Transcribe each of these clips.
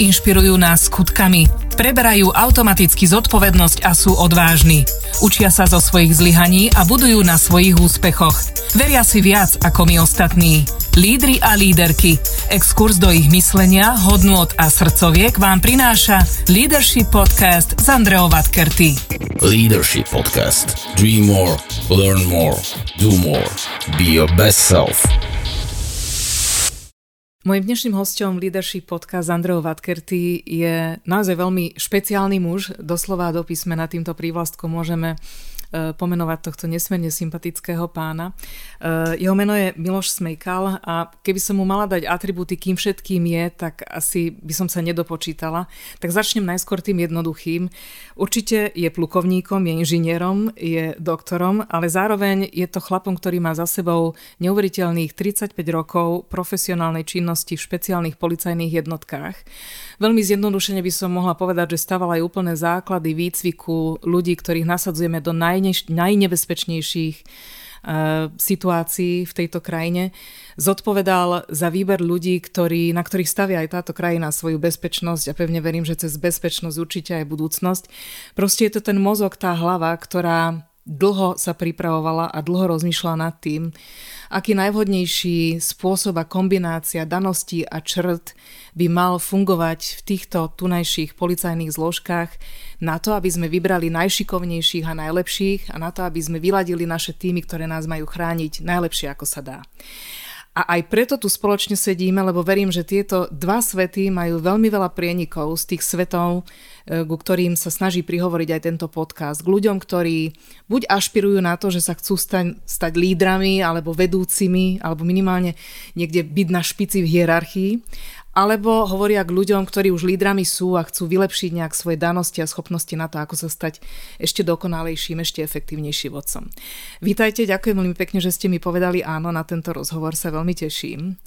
Inšpirujú nás skutkami, preberajú automaticky zodpovednosť a sú odvážni. Učia sa zo svojich zlyhaní a budujú na svojich úspechoch. Veria si viac ako my ostatní. Lídry a líderky. Exkurs do ich myslenia, hodnôt a srdcoviek vám prináša Leadership Podcast z Andreou Vatkerty. Leadership Podcast. Dream more, learn more, do more. Be your best self. Mojím dnešným hostom Leadership Podcast Andreou Vatkerty je naozaj veľmi špeciálny muž, doslova do písmena týmto prívlastkom môžeme pomenovať tohto nesmierne sympatického pána. Eh, jeho meno je Miloš Smejkal a keby som mu mala dať atribúty, kým všetkým je, tak asi by som sa nedopočítala. Tak začnem najskôr tým jednoduchým. Určite je plukovníkom, je inžinierom, je doktorom, ale zároveň je to chlapom, ktorý má za sebou neuveriteľných 35 rokov profesionálnej činnosti v špeciálnych policajných jednotkách. Veľmi zjednodušene by som mohla povedať, že staval aj úplné základy výcviku ľudí, ktorých nasadzujeme do najneš- najnebezpečnejších uh, situácií v tejto krajine. Zodpovedal za výber ľudí, ktorí, na ktorých stavia aj táto krajina svoju bezpečnosť a pevne verím, že cez bezpečnosť určite aj budúcnosť. Proste je to ten mozog, tá hlava, ktorá dlho sa pripravovala a dlho rozmýšľala nad tým, aký najvhodnejší spôsob a kombinácia daností a črt by mal fungovať v týchto tunajších policajných zložkách na to, aby sme vybrali najšikovnejších a najlepších a na to, aby sme vyladili naše týmy, ktoré nás majú chrániť najlepšie, ako sa dá. A aj preto tu spoločne sedíme, lebo verím, že tieto dva svety majú veľmi veľa prienikov z tých svetov, e, ku ktorým sa snaží prihovoriť aj tento podcast. K ľuďom, ktorí buď ašpirujú na to, že sa chcú stať, stať lídrami, alebo vedúcimi, alebo minimálne niekde byť na špici v hierarchii, alebo hovoria k ľuďom, ktorí už lídrami sú a chcú vylepšiť nejak svoje danosti a schopnosti na to, ako sa stať ešte dokonalejším, ešte efektívnejším vodcom. Vítajte, ďakujem veľmi pekne, že ste mi povedali áno na tento rozhovor, sa veľmi teším.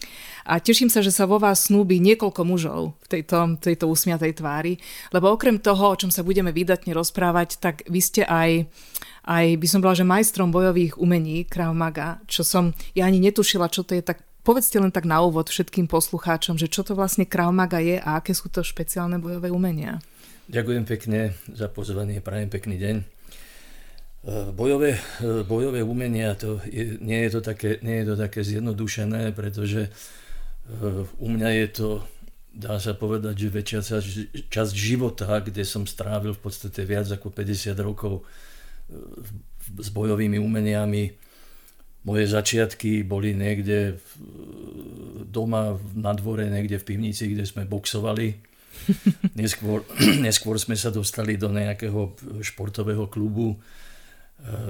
A teším sa, že sa vo vás snúbi niekoľko mužov v tejto, tejto usmiatej tvári, lebo okrem toho, o čom sa budeme vydatne rozprávať, tak vy ste aj aj by som bola, že majstrom bojových umení Krav Maga, čo som ja ani netušila, čo to je, tak Povedzte len tak na úvod všetkým poslucháčom, že čo to vlastne Krav je a aké sú to špeciálne bojové umenia. Ďakujem pekne za pozvanie, prajem pekný deň. E, bojové, e, bojové umenia, to je, nie, je to také, nie je to také zjednodušené, pretože e, u mňa je to, dá sa povedať, že väčšia časť života, kde som strávil v podstate viac ako 50 rokov s bojovými umeniami, moje začiatky boli niekde doma na dvore, niekde v pivnici, kde sme boxovali. Neskôr, neskôr sme sa dostali do nejakého športového klubu. E,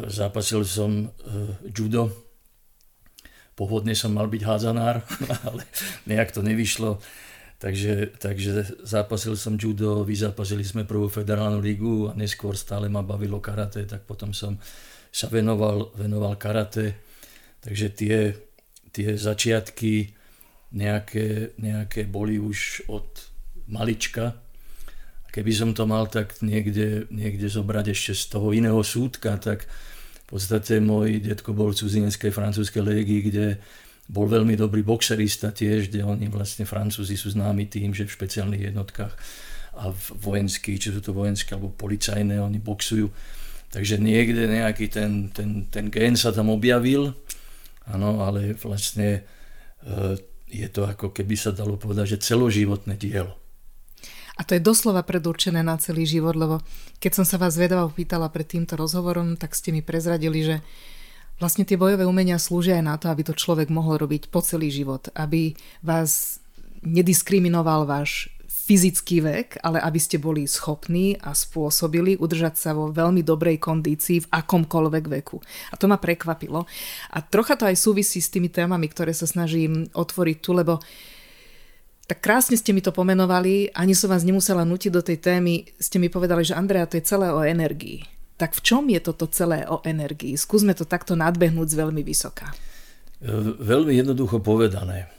zápasil som e, judo. Pôvodne som mal byť hádzanár, ale nejak to nevyšlo. Takže, takže zápasil som judo, vyzápasili sme prvú federálnu ligu a neskôr stále ma bavilo karate, tak potom som sa venoval, venoval karate Takže tie, tie začiatky nejaké, nejaké boli už od malička. Keby som to mal tak niekde, niekde zobrať ešte z toho iného súdka, tak v podstate môj detko bol v cudzineckej francúzskej légii, kde bol veľmi dobrý boxerista tiež, kde oni vlastne Francúzi sú známi tým, že v špeciálnych jednotkách a v vojenských, či sú to vojenské alebo policajné, oni boxujú. Takže niekde nejaký ten, ten, ten gen sa tam objavil Áno, ale vlastne e, je to ako keby sa dalo povedať, že celoživotné dielo. A to je doslova predurčené na celý život, lebo keď som sa vás vedava pýtala pred týmto rozhovorom, tak ste mi prezradili, že vlastne tie bojové umenia slúžia aj na to, aby to človek mohol robiť po celý život, aby vás nediskriminoval váš fyzický vek, ale aby ste boli schopní a spôsobili udržať sa vo veľmi dobrej kondícii v akomkoľvek veku. A to ma prekvapilo. A trocha to aj súvisí s tými témami, ktoré sa snažím otvoriť tu, lebo tak krásne ste mi to pomenovali, ani som vás nemusela nutiť do tej témy. Ste mi povedali, že Andrea, to je celé o energii. Tak v čom je toto celé o energii? Skúsme to takto nadbehnúť z veľmi vysoká. Veľmi jednoducho povedané.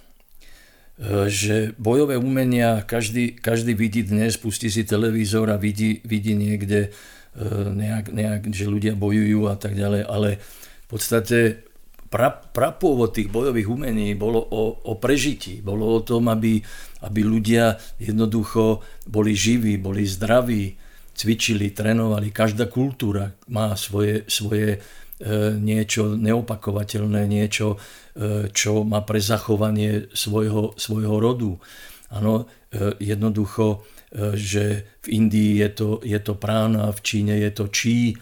E, že bojové umenia, každý, každý vidí dnes, pustí si televízor a vidí, vidí niekde e, nejak, nejak, že ľudia bojujú a tak ďalej, ale v podstate pra, prapôvod tých bojových umení bolo o, o prežití, bolo o tom, aby, aby ľudia jednoducho boli živí, boli zdraví, cvičili, trénovali. Každá kultúra má svoje, svoje niečo neopakovateľné, niečo, e, čo má pre zachovanie svojho, svojho rodu. Áno, e, jednoducho, e, že v Indii je to, je to prána, v Číne je to čí,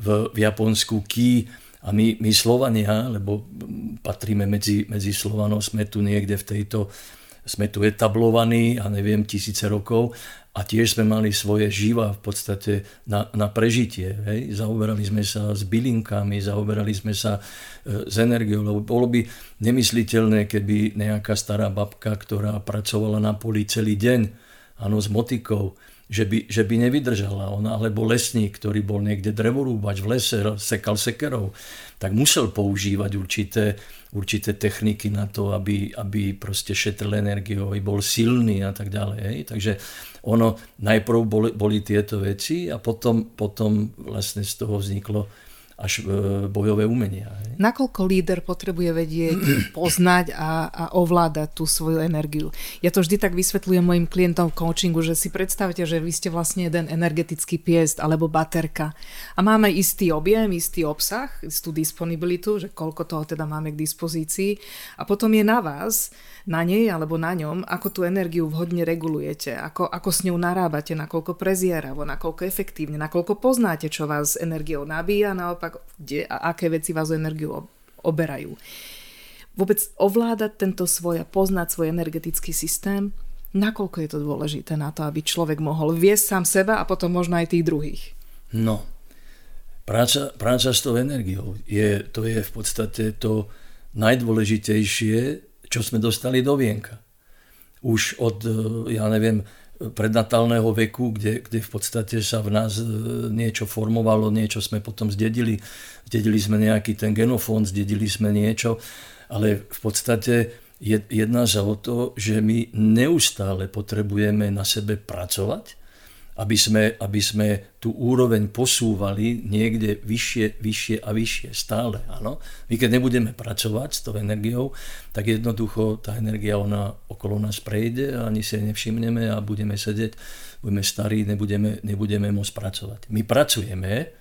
v, v Japonsku ký, a my, my Slovania, lebo patríme medzi, medzi Slovanov, sme tu niekde v tejto, sme tu etablovaní a neviem, tisíce rokov a tiež sme mali svoje živa v podstate na, na prežitie. Hej. Zaoberali sme sa s bylinkami, zaoberali sme sa e, s energiou, lebo bolo by nemysliteľné, keby nejaká stará babka, ktorá pracovala na poli celý deň, áno, s motikou, že by, že by nevydržala ona, alebo lesník, ktorý bol niekde drevorúbač v lese, sekal sekerov, tak musel používať určité, určité techniky na to, aby, aby proste šetril energiu, aby bol silný a tak ďalej. Hej. Takže ono najprv boli, boli tieto veci a potom, potom vlastne z toho vzniklo až e, bojové umenia. Nakoľko líder potrebuje vedieť, poznať a, a ovládať tú svoju energiu? Ja to vždy tak vysvetľujem mojim klientom v coachingu, že si predstavte, že vy ste vlastne jeden energetický piest alebo baterka a máme istý objem, istý obsah, istú disponibilitu, že koľko toho teda máme k dispozícii a potom je na vás, na nej alebo na ňom, ako tú energiu vhodne regulujete, ako, ako s ňou narábate, nakoľko prezieravo, nakoľko efektívne, nakoľko poznáte, čo vás energiou nabíja, naopak, kde a aké veci vás energiu oberajú. Vôbec ovládať tento svoj a poznať svoj energetický systém, nakoľko je to dôležité na to, aby človek mohol viesť sám seba a potom možno aj tých druhých? No, práca, práca s tou energiou, je, to je v podstate to najdôležitejšie, čo sme dostali do vienka. Už od, e, ja neviem, prednatálneho veku, kde, kde v podstate sa v nás e, niečo formovalo, niečo sme potom zdedili. Zdedili sme nejaký ten genofón, zdedili sme niečo, ale v podstate jedná sa o to, že my neustále potrebujeme na sebe pracovať aby sme, aby sme tú úroveň posúvali niekde vyššie, vyššie a vyššie, stále. Áno? My keď nebudeme pracovať s tou energiou, tak jednoducho tá energia ona okolo nás prejde a ani si nevšimneme a budeme sedieť, budeme starí, nebudeme, nebudeme môcť pracovať. My pracujeme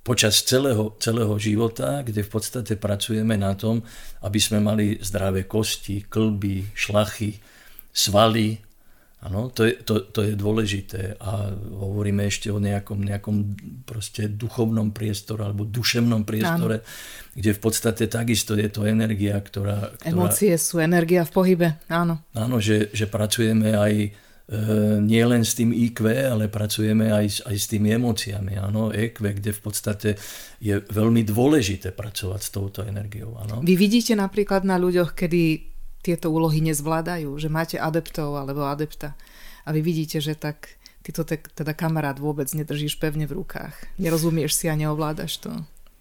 počas celého, celého života, kde v podstate pracujeme na tom, aby sme mali zdravé kosti, klby, šlachy, svaly, Áno, to je, to, to je dôležité a hovoríme ešte o nejakom, nejakom proste duchovnom priestore alebo duševnom priestore, áno. kde v podstate takisto je to energia, ktorá... ktorá Emócie sú energia v pohybe, áno. Áno, že, že pracujeme aj e, nie len s tým IQ, ale pracujeme aj, aj s tými emóciami. Áno, EQ, kde v podstate je veľmi dôležité pracovať s touto energiou. Áno. Vy vidíte napríklad na ľuďoch, kedy tieto úlohy nezvládajú, že máte adeptov alebo adepta a vy vidíte, že tak ty to te, teda kamarát vôbec nedržíš pevne v rukách. Nerozumieš si a neovládaš to.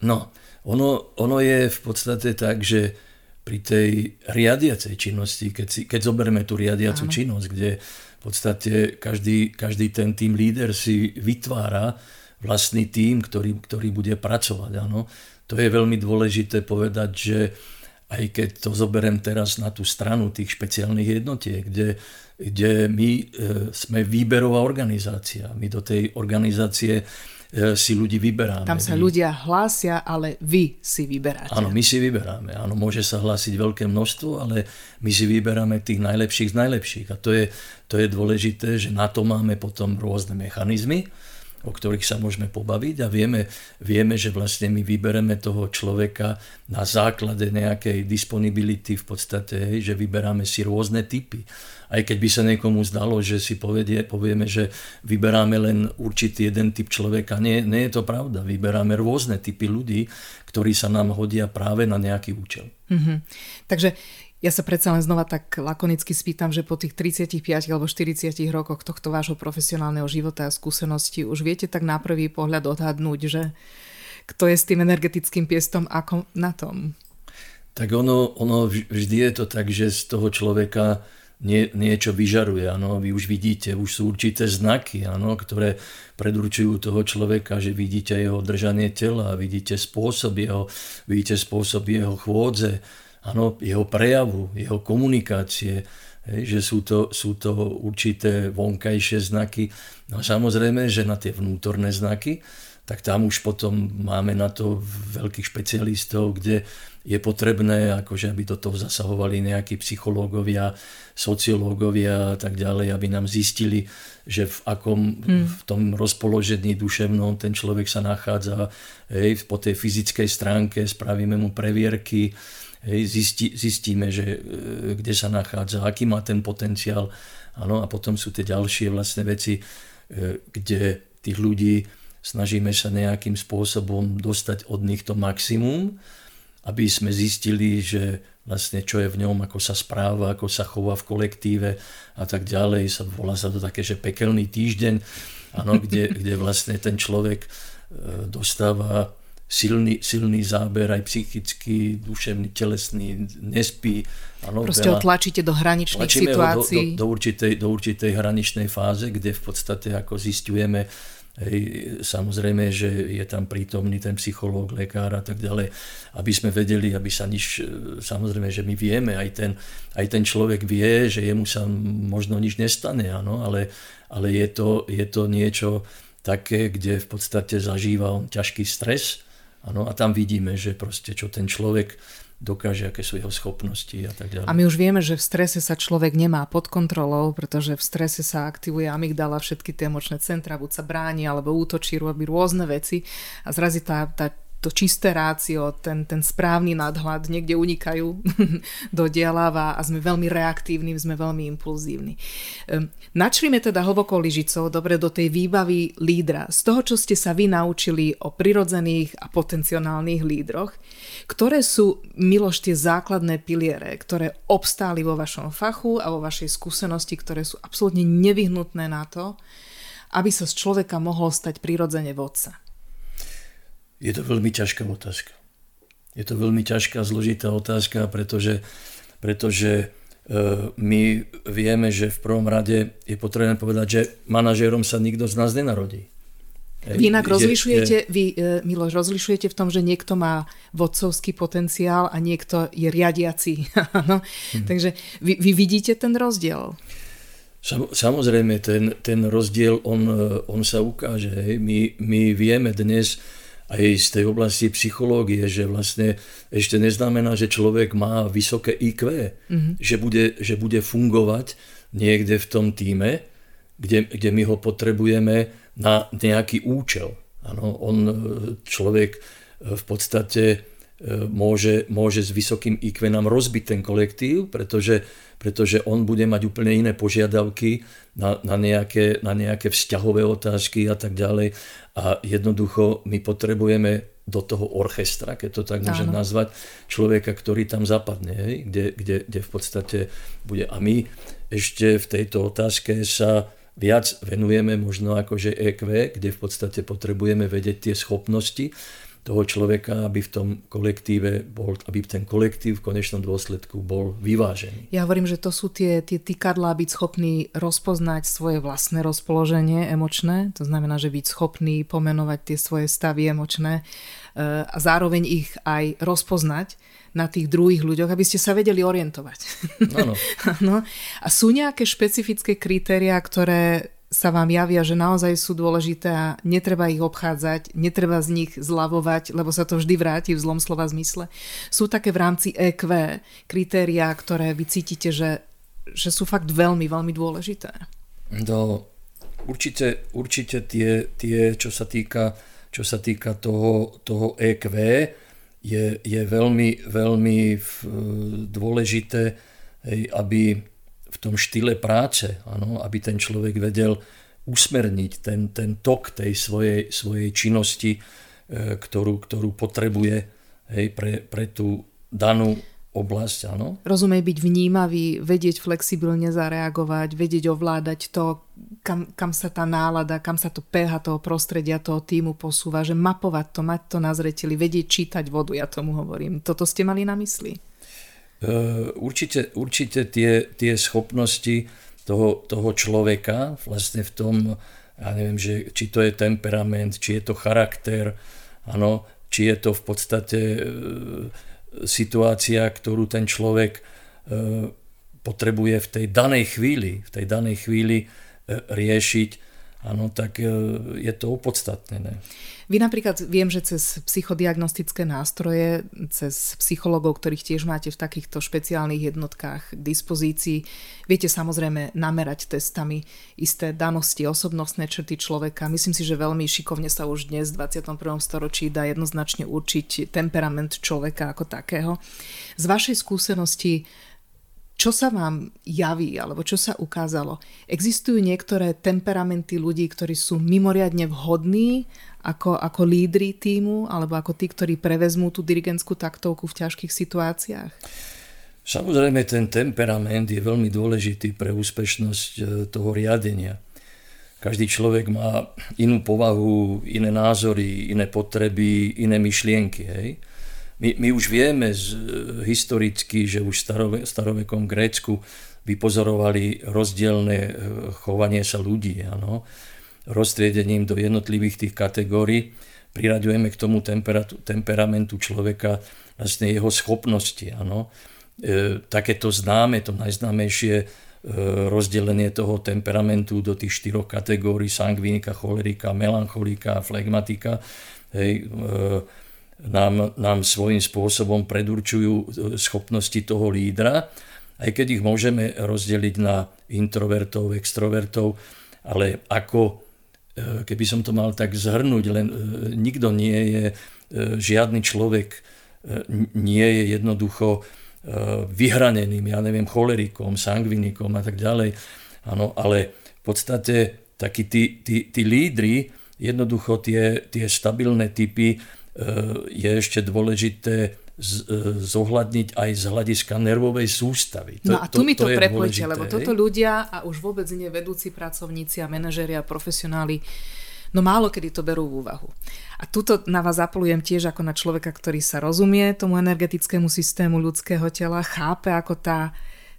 No, ono, ono je v podstate tak, že pri tej riadiacej činnosti, keď, si, keď zoberieme tú riadiacu Áno. činnosť, kde v podstate každý, každý ten tým líder si vytvára vlastný tým, ktorý, ktorý bude pracovať. Áno. To je veľmi dôležité povedať, že aj keď to zoberiem teraz na tú stranu tých špeciálnych jednotiek, kde, kde my e, sme výberová organizácia. My do tej organizácie e, si ľudí vyberáme. Tam sa ľudia hlásia, ale vy si vyberáte. Áno, my si vyberáme. Áno, môže sa hlásiť veľké množstvo, ale my si vyberáme tých najlepších z najlepších. A to je, to je dôležité, že na to máme potom rôzne mechanizmy o ktorých sa môžeme pobaviť a vieme, vieme, že vlastne my vybereme toho človeka na základe nejakej disponibility v podstate, že vyberáme si rôzne typy. Aj keď by sa niekomu zdalo, že si povedie, povieme, že vyberáme len určitý jeden typ človeka. Nie, nie je to pravda. Vyberáme rôzne typy ľudí, ktorí sa nám hodia práve na nejaký účel. Mm-hmm. Takže ja sa predsa len znova tak lakonicky spýtam, že po tých 35 alebo 40 rokoch tohto vášho profesionálneho života a skúsenosti už viete tak na prvý pohľad odhadnúť, že kto je s tým energetickým piestom ako na tom? Tak ono, ono vždy je to tak, že z toho človeka nie, niečo vyžaruje. Ano. Vy už vidíte, už sú určité znaky, ano, ktoré predurčujú toho človeka, že vidíte jeho držanie tela, vidíte spôsob jeho, vidíte spôsob jeho chôdze, ano, jeho prejavu, jeho komunikácie, hej, že sú to, sú to určité vonkajšie znaky. No a samozrejme, že na tie vnútorné znaky, tak tam už potom máme na to veľkých špecialistov, kde je potrebné, akože aby do toho zasahovali nejakí psychológovia, sociológovia a tak ďalej, aby nám zistili, že v akom hmm. v tom rozpoložení duševnom ten človek sa nachádza hej, po tej fyzickej stránke, spravíme mu previerky, hej, zisti, zistíme, že, e, kde sa nachádza, aký má ten potenciál. Ano, a potom sú tie ďalšie vlastne veci, e, kde tých ľudí snažíme sa nejakým spôsobom dostať od nich to maximum, aby sme zistili, že vlastne čo je v ňom, ako sa správa, ako sa chová v kolektíve a tak ďalej. Sa, volá sa to také, že pekelný týždeň, ano, kde, kde vlastne ten človek e, dostáva silný, silný záber aj psychický, duševný, telesný, nespí. Ano, Proste veľa, ho tlačíte do hraničných situácií. do, do, do, určitej, do určitej hraničnej fáze, kde v podstate ako zistujeme, Hej, samozrejme, že je tam prítomný ten psychológ, lekár a tak ďalej, aby sme vedeli, aby sa nič, samozrejme, že my vieme, aj ten, aj ten človek vie, že jemu sa možno nič nestane, áno, ale, ale je, to, je to niečo také, kde v podstate zažíva on ťažký stres, áno, a tam vidíme, že proste čo ten človek dokáže, aké sú jeho schopnosti a tak ďalej. A my už vieme, že v strese sa človek nemá pod kontrolou, pretože v strese sa aktivuje amygdala, všetky tie emočné centra, buď sa bráni, alebo útočí, robí rôzne veci a zrazi tá, tá to čisté rácio, ten, ten správny nadhľad niekde unikajú do dialáva a sme veľmi reaktívni, sme veľmi impulzívni. Ehm, načrime teda hlboko lyžicou, dobre, do tej výbavy lídra. Z toho, čo ste sa vy naučili o prirodzených a potenciálnych lídroch, ktoré sú, Miloš, tie základné piliere, ktoré obstáli vo vašom fachu a vo vašej skúsenosti, ktoré sú absolútne nevyhnutné na to, aby sa z človeka mohol stať prirodzene vodca? Je to veľmi ťažká otázka. Je to veľmi ťažká, zložitá otázka, pretože, pretože e, my vieme, že v prvom rade je potrebné povedať, že manažérom sa nikto z nás nenarodí. Vy inak rozlišujete, vy, e, Miloš, rozlišujete v tom, že niekto má vodcovský potenciál a niekto je riadiaci. no? hmm. Takže vy, vy vidíte ten rozdiel? Samozrejme, ten, ten rozdiel, on, on sa ukáže. My, my vieme dnes, aj z tej oblasti psychológie, že vlastne ešte neznamená, že človek má vysoké IQ, mm-hmm. že, bude, že bude fungovať niekde v tom týme, kde, kde my ho potrebujeme na nejaký účel. Ano, on, človek v podstate e, môže, môže s vysokým IQ nám rozbiť ten kolektív, pretože, pretože on bude mať úplne iné požiadavky na, na, nejaké, na nejaké vzťahové otázky a tak ďalej a jednoducho my potrebujeme do toho orchestra, keď to tak môžem Áno. nazvať, človeka, ktorý tam zapadne, hej, kde, kde, kde v podstate bude. A my ešte v tejto otázke sa viac venujeme možno akože EQ, kde v podstate potrebujeme vedieť tie schopnosti, toho človeka, aby v tom kolektíve bol, aby ten kolektív v konečnom dôsledku bol vyvážený. Ja hovorím, že to sú tie, tie tykadlá byť schopný rozpoznať svoje vlastné rozpoloženie emočné, to znamená, že byť schopný pomenovať tie svoje stavy emočné e, a zároveň ich aj rozpoznať na tých druhých ľuďoch, aby ste sa vedeli orientovať. Ano. no. A sú nejaké špecifické kritériá, ktoré sa vám javia, že naozaj sú dôležité a netreba ich obchádzať, netreba z nich zľavovať, lebo sa to vždy vráti v zlom slova zmysle. Sú také v rámci EQ kritériá, ktoré vy cítite, že, že sú fakt veľmi, veľmi dôležité? No, určite, určite tie, tie čo sa týka, čo sa týka toho, toho EQ, je, je veľmi, veľmi dôležité, aby v tom štýle práce, ano, aby ten človek vedel usmerniť ten, ten tok tej svojej, svojej činnosti, e, ktorú, ktorú potrebuje hej, pre, pre tú danú oblasť. Áno. Rozumej byť vnímavý, vedieť flexibilne zareagovať, vedieť ovládať to, kam, kam sa tá nálada, kam sa to peha toho prostredia, toho týmu posúva, že mapovať to, mať to na zreteli, vedieť čítať vodu, ja tomu hovorím. Toto ste mali na mysli? Určite, určite tie, tie schopnosti toho, toho človeka vlastne v tom, ja neviem, že, či to je temperament, či je to charakter, ano, či je to v podstate e, situácia, ktorú ten človek e, potrebuje v tej danej chvíli, v tej danej chvíli e, riešiť áno, tak e, je to opodstatnené. Vy napríklad viem, že cez psychodiagnostické nástroje, cez psychologov, ktorých tiež máte v takýchto špeciálnych jednotkách k dispozícii, viete samozrejme namerať testami isté danosti, osobnostné črty človeka. Myslím si, že veľmi šikovne sa už dnes v 21. storočí dá jednoznačne určiť temperament človeka ako takého. Z vašej skúsenosti čo sa vám javí, alebo čo sa ukázalo? Existujú niektoré temperamenty ľudí, ktorí sú mimoriadne vhodní ako, ako lídry týmu, alebo ako tí, ktorí prevezmú tú dirigentskú taktovku v ťažkých situáciách? Samozrejme, ten temperament je veľmi dôležitý pre úspešnosť e, toho riadenia. Každý človek má inú povahu, iné názory, iné potreby, iné myšlienky. Hej? My, my už vieme z, historicky, že už v starove, starovekom Grécku vypozorovali rozdielne e, chovanie sa ľudí. Ano. Roztriedením do jednotlivých tých kategórií priraďujeme k tomu temperamentu človeka vlastne jeho schopnosti. Ano. E, takéto známe, to najznámejšie rozdelenie toho temperamentu do tých štyroch kategórií sangvinika, cholerika, melancholika, flegmatika. Hej, e, nám, nám svojím spôsobom predurčujú e, schopnosti toho lídra, aj keď ich môžeme rozdeliť na introvertov, extrovertov, ale ako, e, keby som to mal tak zhrnúť, len e, nikto nie je, žiadny človek nie je jednoducho vyhraneným, ja neviem, cholerikom, sangvinikom a tak ďalej. Ano, ale v podstate takí tí, tí, tí lídry, jednoducho tie, tie stabilné typy, je ešte dôležité e, zohľadniť aj z hľadiska nervovej sústavy. To, no a tu to, mi to, to prepojte, lebo toto ľudia a už vôbec nie vedúci pracovníci a manažeri a profesionáli no málo kedy to berú v úvahu. A tuto na vás apelujem tiež ako na človeka, ktorý sa rozumie tomu energetickému systému ľudského tela, chápe, ako tá,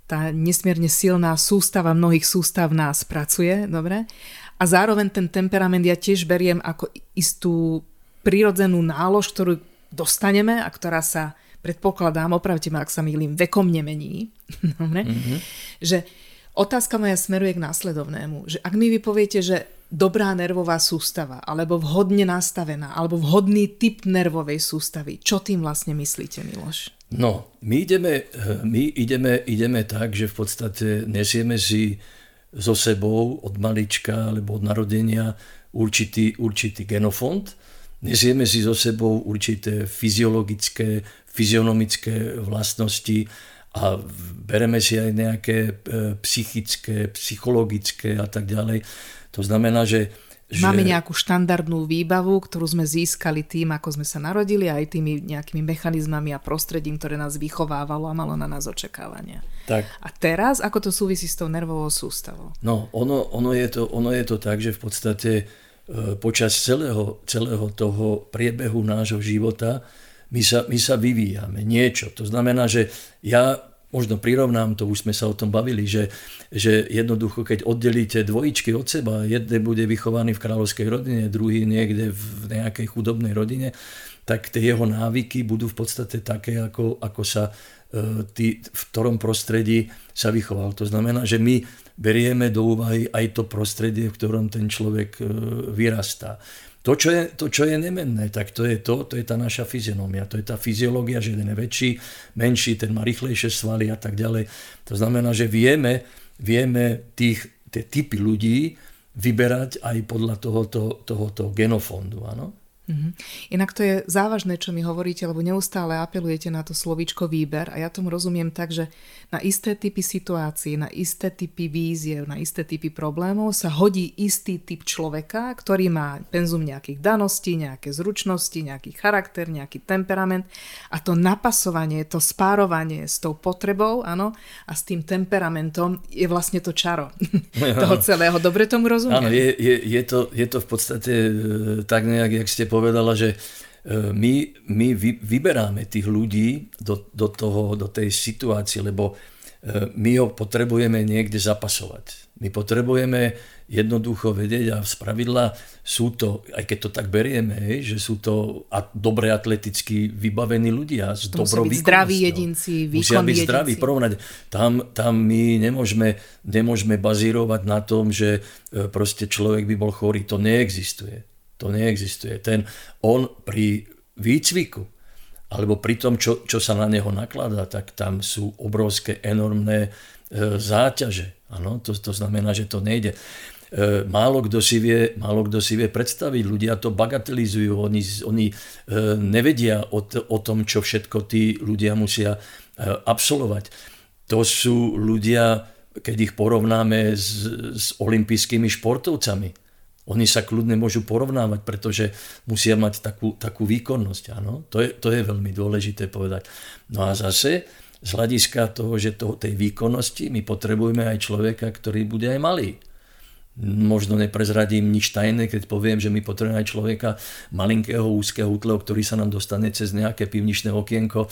tá nesmierne silná sústava mnohých sústav nás pracuje, dobre? A zároveň ten temperament ja tiež beriem ako istú prirodzenú nálož, ktorú dostaneme a ktorá sa, predpokladám, opravte ma, ak sa mýlim, vekom nemení. Dobre? Mm-hmm. Že otázka moja smeruje k následovnému. Že ak mi vy poviete, že dobrá nervová sústava, alebo vhodne nastavená, alebo vhodný typ nervovej sústavy, čo tým vlastne myslíte, Miloš? No, my ideme, my ideme, ideme tak, že v podstate nesieme si so sebou od malička alebo od narodenia určitý, určitý genofond, Nesieme si so sebou určité fyziologické, fyzionomické vlastnosti a bereme si aj nejaké e, psychické, psychologické a tak ďalej. To znamená, že že... Máme nejakú štandardnú výbavu, ktorú sme získali tým, ako sme sa narodili, aj tými nejakými mechanizmami a prostredím, ktoré nás vychovávalo a malo na nás očakávania. Tak. A teraz, ako to súvisí s tou nervovou sústavou? No, ono, ono, je to, ono je to tak, že v podstate počas celého, celého toho priebehu nášho života my sa, my sa vyvíjame niečo. To znamená, že ja možno prirovnám to, už sme sa o tom bavili, že, že jednoducho, keď oddelíte dvojičky od seba, jeden bude vychovaný v kráľovskej rodine, druhý niekde v nejakej chudobnej rodine, tak tie jeho návyky budú v podstate také, ako, ako sa e, tý, v ktorom prostredí sa vychoval. To znamená, že my berieme do úvahy aj to prostredie, v ktorom ten človek e, vyrastá. To čo, je, to, čo je nemenné, tak to je to, to je tá naša fyzionómia, to je tá fyziológia, že jeden je väčší, menší, ten má rýchlejšie svaly a tak ďalej. To znamená, že vieme, vieme tých, tie typy ľudí vyberať aj podľa tohoto, tohoto genofondu. Áno? Mm-hmm. Inak to je závažné, čo mi hovoríte, lebo neustále apelujete na to slovíčko výber a ja tomu rozumiem tak, že na isté typy situácií, na isté typy víziev, na isté typy problémov sa hodí istý typ človeka, ktorý má penzum nejakých daností, nejaké zručnosti, nejaký charakter, nejaký temperament a to napasovanie, to spárovanie s tou potrebou, áno, a s tým temperamentom je vlastne to čaro toho celého. Dobre tomu rozumiem? Áno, je, je, je, to, je to v podstate e, tak nejak, jak ste povedala, že my, my vyberáme tých ľudí do, do, toho, do tej situácie, lebo my ho potrebujeme niekde zapasovať. My potrebujeme jednoducho vedieť a z pravidla sú to, aj keď to tak berieme, hej, že sú to dobre atleticky vybavení ľudia s to dobrou byť zdraví jedinci, Musia byť jedinci. zdraví, porovnať. Tam, tam my nemôžeme, nemôžeme bazírovať na tom, že e, proste človek by bol chorý. To neexistuje. To neexistuje. Ten, on pri výcviku alebo pri tom, čo, čo sa na neho nakladá, tak tam sú obrovské, enormné e, záťaže. Ano, to, to znamená, že to nejde. E, málo kto si vie, málo kto si vie predstaviť, ľudia to bagatelizujú, oni, oni e, nevedia o, t- o tom, čo všetko tí ľudia musia e, absolvovať. To sú ľudia, keď ich porovnáme s, s olympijskými športovcami, oni sa kľudne môžu porovnávať, pretože musia mať takú, takú výkonnosť. Áno? To, je, to je veľmi dôležité povedať. No a zase z hľadiska toho, že to, tej výkonnosti my potrebujeme aj človeka, ktorý bude aj malý možno neprezradím nič tajné, keď poviem, že my potrebujeme človeka malinkého, úzkeho útleho, ktorý sa nám dostane cez nejaké pivničné okienko e,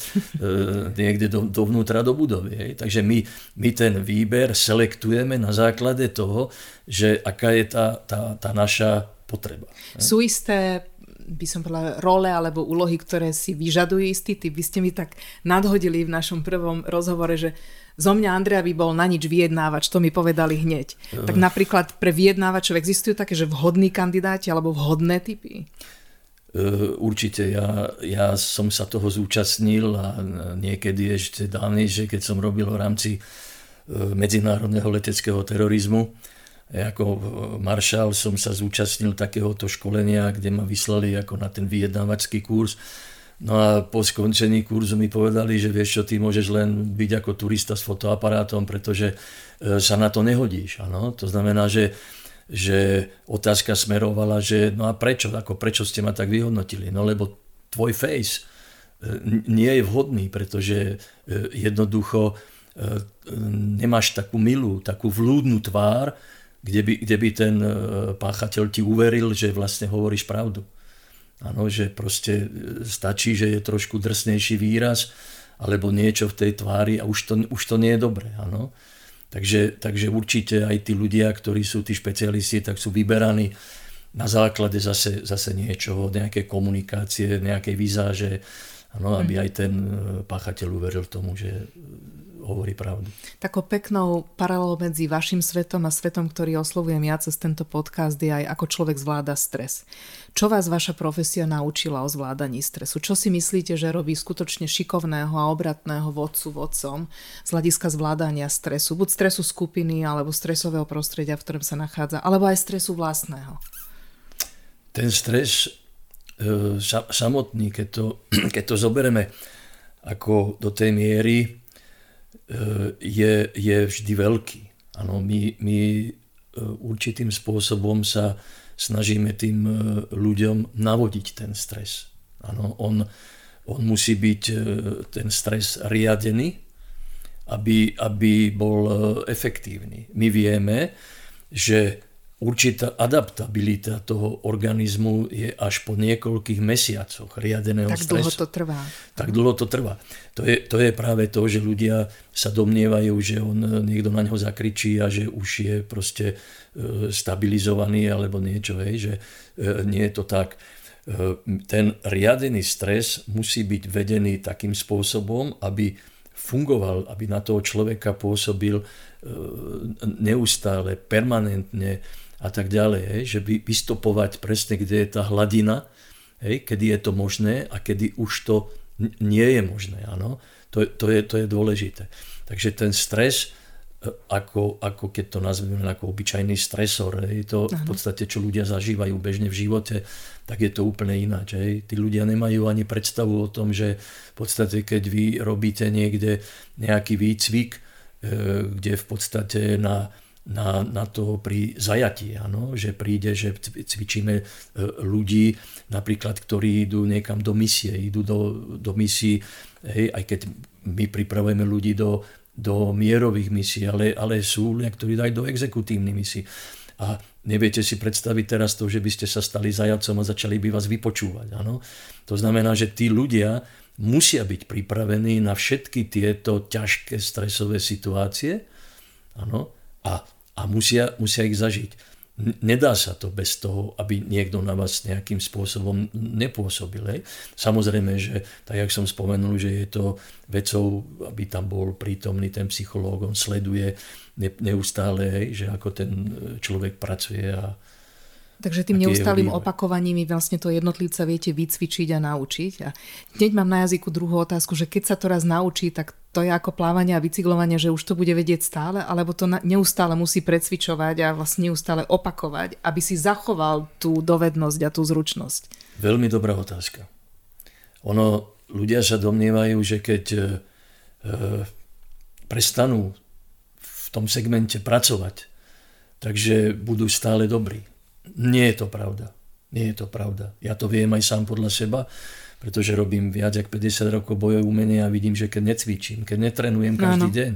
niekde do, dovnútra do budovy. Hej. Takže my, my ten výber selektujeme na základe toho, že aká je tá, tá, tá naša potreba. Sú isté by som povedala, role alebo úlohy, ktoré si vyžadujú istý typ. Vy ste mi tak nadhodili v našom prvom rozhovore, že zo mňa Andrea by bol na nič vyjednávač, to mi povedali hneď. Uh. Tak napríklad pre vyjednávačov existujú také, že vhodní kandidáti alebo vhodné typy? Určite, ja, ja som sa toho zúčastnil a niekedy ešte dávnejšie, keď som robil v rámci e, medzinárodného leteckého terorizmu, ako maršál som sa zúčastnil takéhoto školenia, kde ma vyslali ako na ten vyjednávačský kurz No a po skončení kurzu mi povedali, že vieš čo, ty môžeš len byť ako turista s fotoaparátom, pretože e, sa na to nehodíš. Ano? To znamená, že, že otázka smerovala, že no a prečo, ako prečo ste ma tak vyhodnotili? No lebo tvoj face e, nie je vhodný, pretože jednoducho nemáš takú milú, takú vlúdnu tvár, kde by, kde by ten páchateľ ti uveril, že vlastne hovoríš pravdu. Áno, že proste e, stačí, že je trošku drsnejší výraz alebo niečo v tej tvári a už to, už to nie je dobré. Áno. Takže, takže určite aj tí ľudia, ktorí sú tí špecialisti, tak sú vyberaní na základe zase, zase niečoho, nejakej komunikácie, nejakej vizáže, áno, aby mhm. aj ten e, páchateľ uveril tomu, že hovorí pravdu. Takou peknou paralelou medzi vašim svetom a svetom, ktorý oslovujem ja cez tento podcast, je aj ako človek zvláda stres. Čo vás vaša profesia naučila o zvládaní stresu? Čo si myslíte, že robí skutočne šikovného a obratného vodcu vodcom z hľadiska zvládania stresu? Buď stresu skupiny, alebo stresového prostredia, v ktorom sa nachádza, alebo aj stresu vlastného. Ten stres e, samotný, keď to, keď to zoberieme ako do tej miery, je, je vždy veľký. Ano, my, my e, určitým spôsobom sa snažíme tým e, ľuďom navodiť ten stres. Ano, on, on musí byť ten stres riadený, aby, aby bol efektívny. My vieme, že určitá adaptabilita toho organizmu je až po niekoľkých mesiacoch riadeného tak stresu. Tak dlho to trvá. Tak dlho to trvá. To je, to je práve to, že ľudia sa domnievajú, že on niekto na neho zakričí a že už je proste e, stabilizovaný alebo niečo, hej, že e, nie je to tak. E, ten riadený stres musí byť vedený takým spôsobom, aby fungoval, aby na toho človeka pôsobil neustále, permanentne, a tak ďalej. Hej, že by vystopovať presne, kde je tá hladina, hej, kedy je to možné a kedy už to nie je možné. Áno? To, to, je, to je dôležité. Takže ten stres, e, ako, ako keď to nazveme ako obyčajný stresor, hej, to v podstate, čo ľudia zažívajú bežne v živote, tak je to úplne ináč. Hej. Tí ľudia nemajú ani predstavu o tom, že v podstate, keď vy robíte niekde nejaký výcvik, e, kde v podstate na na, na to pri zajatí, ano? že príde, že cvičíme e, ľudí, napríklad, ktorí idú niekam do misie, idú do, do misií, hej, aj keď my pripravujeme ľudí do, do mierových misií, ale, ale sú ľudia, ktorí dajú do exekutívnych misií. a neviete si predstaviť teraz to, že by ste sa stali zajacom a začali by vás vypočúvať. Áno? To znamená, že tí ľudia musia byť pripravení na všetky tieto ťažké stresové situácie áno? A, a musia, musia ich zažiť. Nedá sa to bez toho, aby niekto na vás nejakým spôsobom nepôsobil. Hej. Samozrejme, že tak, jak som spomenul, že je to vecou, aby tam bol prítomný ten psychológ, on sleduje neustále, hej, že ako ten človek pracuje a, Takže tým neustálým opakovaním vlastne to jednotlivca viete vycvičiť a naučiť. A hneď mám na jazyku druhú otázku, že keď sa to raz naučí, tak to je ako plávanie a bicyklovanie, že už to bude vedieť stále, alebo to neustále musí precvičovať a vlastne neustále opakovať, aby si zachoval tú dovednosť a tú zručnosť? Veľmi dobrá otázka. Ono, ľudia sa domnievajú, že keď e, e prestanú v tom segmente pracovať, takže budú stále dobrí. Nie je to pravda. Nie je to pravda. Ja to viem aj sám podľa seba, pretože robím viac ako 50 rokov bojové umenie a vidím, že keď necvičím, keď netrenujem každý no, no. deň,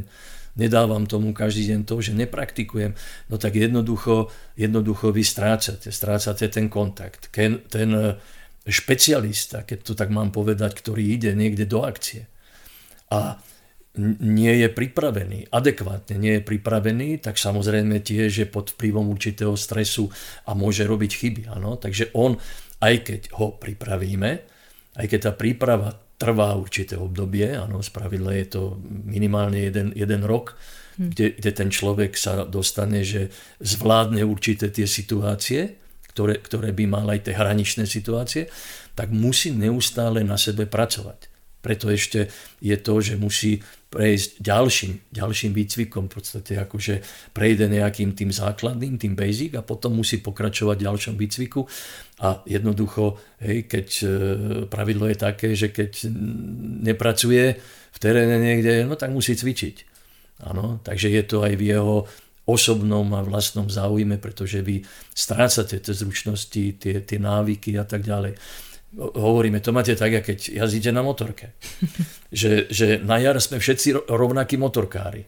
nedávam tomu každý deň to, že nepraktikujem, no tak jednoducho, jednoducho vy strácate, strácate ten kontakt. Ten, ten špecialista, keď to tak mám povedať, ktorý ide niekde do akcie a nie je pripravený, adekvátne nie je pripravený, tak samozrejme tiež je pod vplyvom určitého stresu a môže robiť chyby. Ano? Takže on, aj keď ho pripravíme, aj keď tá príprava trvá určité obdobie, áno, spravidla je to minimálne jeden, jeden rok, hm. kde, kde ten človek sa dostane, že zvládne určité tie situácie, ktoré, ktoré by mal aj tie hraničné situácie, tak musí neustále na sebe pracovať. Preto ešte je to, že musí prejsť ďalším, ďalším výcvikom, v podstate akože prejde nejakým tým základným, tým basic a potom musí pokračovať v ďalšom výcviku a jednoducho, hej, keď e, pravidlo je také, že keď nepracuje v teréne niekde, no tak musí cvičiť. Ano, takže je to aj v jeho osobnom a vlastnom záujme, pretože vy strácate tie zručnosti, tie, tie návyky a tak ďalej hovoríme, to máte tak, keď jazdíte na motorke. že, že na jar sme všetci rovnakí motorkári.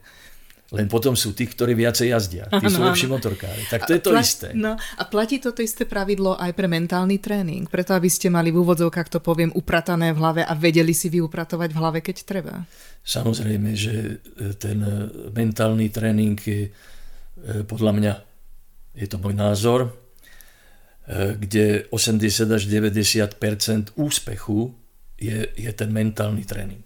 Len potom sú tí, ktorí viacej jazdia. Tí ano, sú lepší motorkári. Tak to je to Pla- isté. No, a platí toto isté pravidlo aj pre mentálny tréning. Preto, aby ste mali v úvodzovkách, to poviem, upratané v hlave a vedeli si vyupratovať v hlave, keď treba. Samozrejme, že e, ten e, mentálny tréning je e, podľa mňa, je to môj názor, kde 80 až 90% úspechu je, je ten mentálny tréning.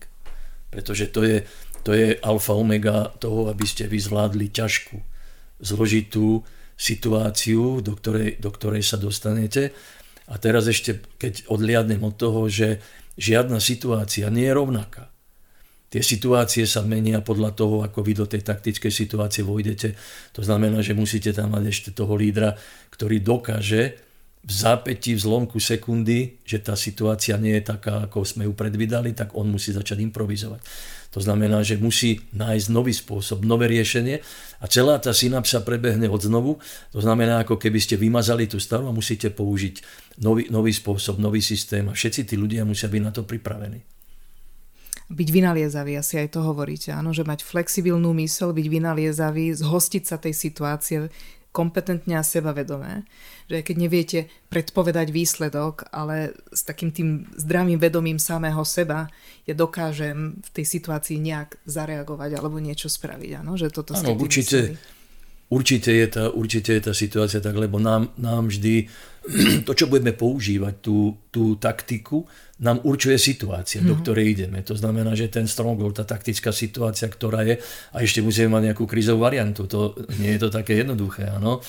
Pretože to je, to je alfa omega toho, aby ste vy zvládli ťažkú, zložitú situáciu, do ktorej, do ktorej sa dostanete. A teraz ešte, keď odliadnem od toho, že žiadna situácia nie je rovnaká. Tie situácie sa menia podľa toho, ako vy do tej taktickej situácie vojdete. To znamená, že musíte tam mať ešte toho lídra, ktorý dokáže v zápätí, v zlomku sekundy, že tá situácia nie je taká, ako sme ju predvídali, tak on musí začať improvizovať. To znamená, že musí nájsť nový spôsob, nové riešenie a celá tá synapsa prebehne od znovu. To znamená, ako keby ste vymazali tú starú a musíte použiť nový, nový spôsob, nový systém a všetci tí ľudia musia byť na to pripravení byť vynaliezavý, asi aj to hovoríte, áno, že mať flexibilnú mysel, byť vynaliezavý, zhostiť sa tej situácie, kompetentne a sebavedomé, že keď neviete predpovedať výsledok, ale s takým tým zdravým vedomím samého seba ja dokážem v tej situácii nejak zareagovať alebo niečo spraviť. Áno, že toto ste určite, určite, je tá, určite je tá situácia tak, lebo nám, nám vždy to, čo budeme používať, tú, tú taktiku, nám určuje situácia, do mhm. ktorej ideme. To znamená, že ten stronghold, tá taktická situácia, ktorá je, a ešte musíme mať nejakú krizovú variantu, to nie je to také jednoduché, áno?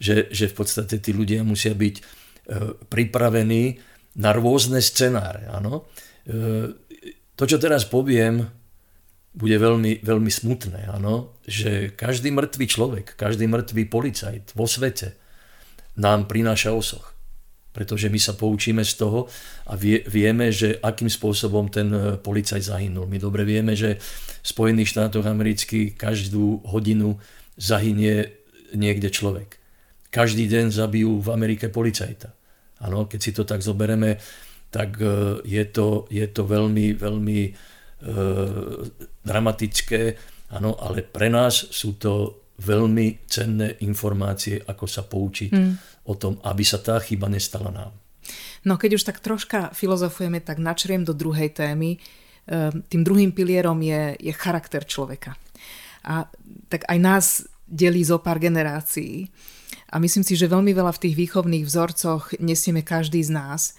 Že, že v podstate tí ľudia musia byť e, pripravení na rôzne scenáre. Áno? E, to, čo teraz poviem, bude veľmi, veľmi smutné, áno? že každý mŕtvý človek, každý mŕtvý policajt vo svete nám prináša osoch pretože my sa poučíme z toho a vie, vieme, že akým spôsobom ten e, policajt zahynul. My dobre vieme, že v Spojených štátoch amerických každú hodinu zahynie niekde človek. Každý deň zabijú v Amerike policajta. Áno, keď si to tak zobereme, tak e, je to, je to veľmi, veľmi e, dramatické, áno, ale pre nás sú to veľmi cenné informácie, ako sa poučiť mm. o tom, aby sa tá chyba nestala nám. No keď už tak troška filozofujeme, tak načriem do druhej témy. Ehm, tým druhým pilierom je, je charakter človeka. A tak aj nás delí zo pár generácií. A myslím si, že veľmi veľa v tých výchovných vzorcoch nesieme každý z nás.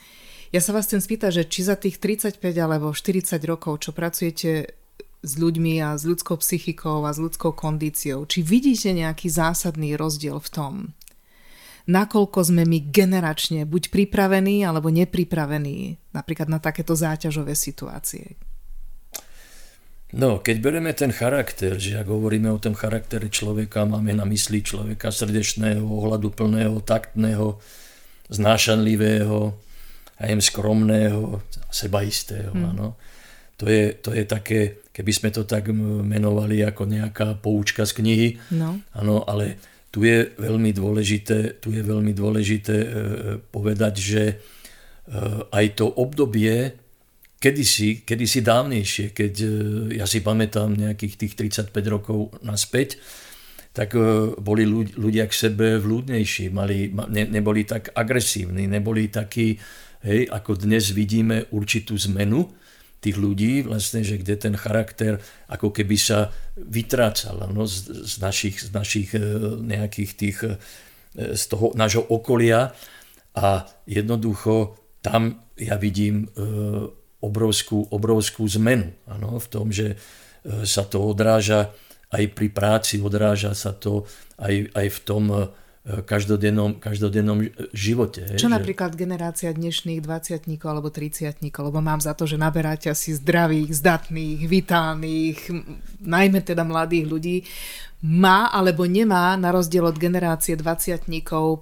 Ja sa vás chcem spýtať, že či za tých 35 alebo 40 rokov, čo pracujete s ľuďmi a s ľudskou psychikou a s ľudskou kondíciou, či vidíte nejaký zásadný rozdiel v tom, nakoľko sme my generačne buď pripravení alebo nepripravení napríklad na takéto záťažové situácie? No, keď bereme ten charakter, že ak hovoríme o tom charaktere človeka, máme na mysli človeka srdečného, ohľadu plného, taktného, znášanlivého, aj skromného, sebaistého. Mm. Ano. To, je, to je také, keby sme to tak menovali ako nejaká poučka z knihy. No. Ano, ale tu je veľmi dôležité, tu je veľmi dôležité e, povedať, že e, aj to obdobie, kedysi, kedysi dávnejšie, keď e, ja si pamätám nejakých tých 35 rokov naspäť, tak e, boli ľudia k sebe vľúdnejší, mali, ne, neboli tak agresívni, neboli takí, hej, ako dnes vidíme určitú zmenu, tých ľudí, vlastne, že kde ten charakter ako keby sa vytrácal no, z, z, našich, z našich e, nejakých tých, e, z toho nášho okolia. A jednoducho tam ja vidím e, obrovskú, obrovskú zmenu ano, v tom, že sa to odráža aj pri práci, odráža sa to aj, aj v tom každodennom, každodennom živote. Čo že... napríklad generácia dnešných 20 alebo 30 lebo mám za to, že naberáte asi zdravých, zdatných, vitálnych, najmä teda mladých ľudí, má alebo nemá na rozdiel od generácie 20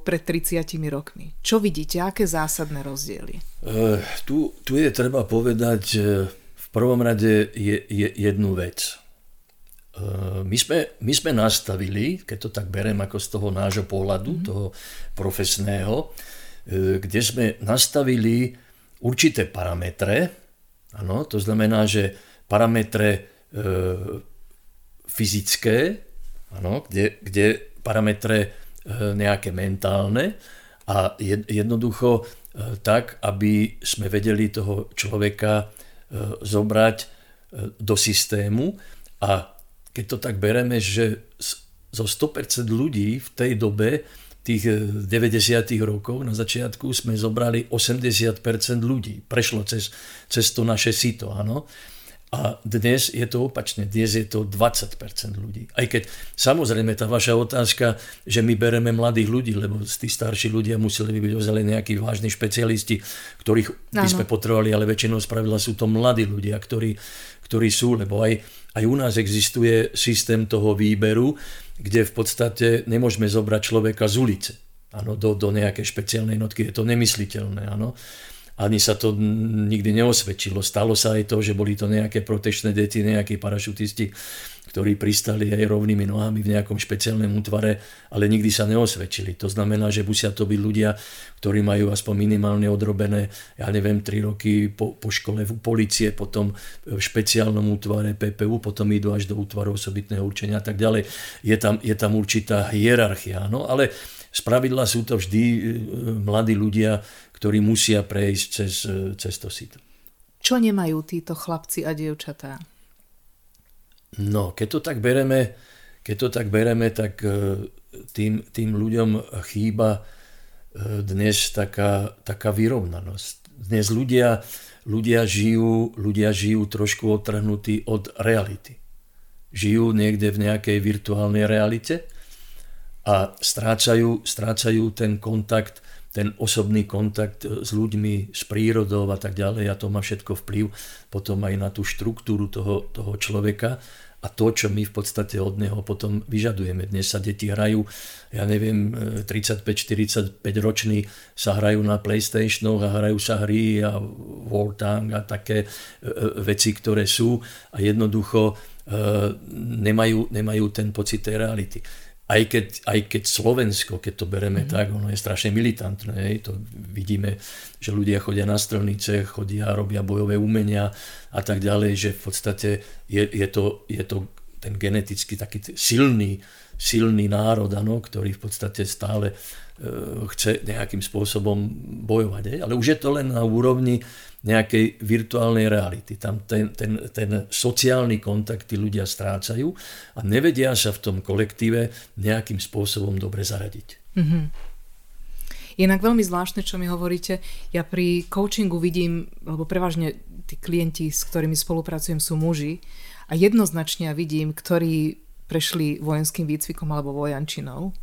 pred 30 rokmi. Čo vidíte, aké zásadné rozdiely? Uh, tu, tu je treba povedať v prvom rade je, je jednu vec Eh, my sme, my sme nastavili, keď to tak berem ako z toho nášho pohľadu, mm-hmm. toho profesného, eh, kde sme nastavili určité parametre, ano, to znamená, že parametre e, fyzické, ano, kde, kde parametre e, nejaké mentálne a jednoducho e, tak, aby sme vedeli toho človeka e, zobrať e, do systému a keď to tak bereme, že zo 100% ľudí v tej dobe, tých 90. Eh, rokov, na začiatku sme zobrali 80% ľudí. Prešlo cez, cez to naše sito, áno. A dnes je to opačne, dnes je to 20% ľudí. Aj keď samozrejme tá vaša otázka, že my bereme mladých ľudí, lebo tí starší ľudia museli by byť ozaj nejakí vážni špecialisti, ktorých by sme potrebovali, ale väčšinou spravila sú to mladí ľudia, ktorí, ktorí sú, lebo aj, aj u nás existuje systém toho výberu, kde v podstate nemôžeme zobrať človeka z ulice ano, do, do nejakej špeciálnej notky. Je to nemysliteľné. Ano ani sa to nikdy neosvedčilo. Stalo sa aj to, že boli to nejaké protečné deti, nejakí parašutisti, ktorí pristali aj rovnými nohami v nejakom špeciálnom útvare, ale nikdy sa neosvedčili. To znamená, že musia to byť ľudia, ktorí majú aspoň minimálne odrobené, ja neviem, 3 roky po, po škole v policie, potom v špeciálnom útvare PPU, potom idú až do útvaru osobitného určenia a tak ďalej. Je tam, je tam určitá hierarchia, no ale spravidla sú to vždy e, mladí ľudia, ktorí musia prejsť cez, cez to sito. Čo nemajú títo chlapci a dievčatá? No, keď to tak bereme, keď to tak bereme, tak e, tým, tým ľuďom chýba e, dnes taká, taká vyrovnanosť. Dnes ľudia, ľudia, žijú, ľudia žijú trošku otrhnutí od reality. Žijú niekde v nejakej virtuálnej realite a strácajú, strácajú ten kontakt ten osobný kontakt e, s ľuďmi, s prírodou a tak ďalej a to má všetko vplyv potom aj na tú štruktúru toho, toho človeka a to, čo my v podstate od neho potom vyžadujeme. Dnes sa deti hrajú, ja neviem, 35-45 e, roční sa hrajú na Playstationoch a hrajú sa hry a Tank a také e, veci, ktoré sú a jednoducho nemajú, nemajú ten pocit tej reality aj keď, aj keď Slovensko, keď to bereme mm-hmm. tak, ono je strašne militantné. Hej, to vidíme, že ľudia chodia na strelnice, chodia, robia bojové umenia a tak ďalej, že v podstate je, je, to, je to ten geneticky taký silný, silný národ, ano, ktorý v podstate stále chce nejakým spôsobom bojovať. Hej? Ale už je to len na úrovni nejakej virtuálnej reality. Tam ten, ten, ten sociálny kontakt tí ľudia strácajú a nevedia sa v tom kolektíve nejakým spôsobom dobre zaradiť. Mm-hmm. Inak veľmi zvláštne, čo mi hovoríte. Ja pri coachingu vidím, lebo prevažne tí klienti, s ktorými spolupracujem, sú muži a jednoznačne ja vidím, ktorí prešli vojenským výcvikom alebo vojančinou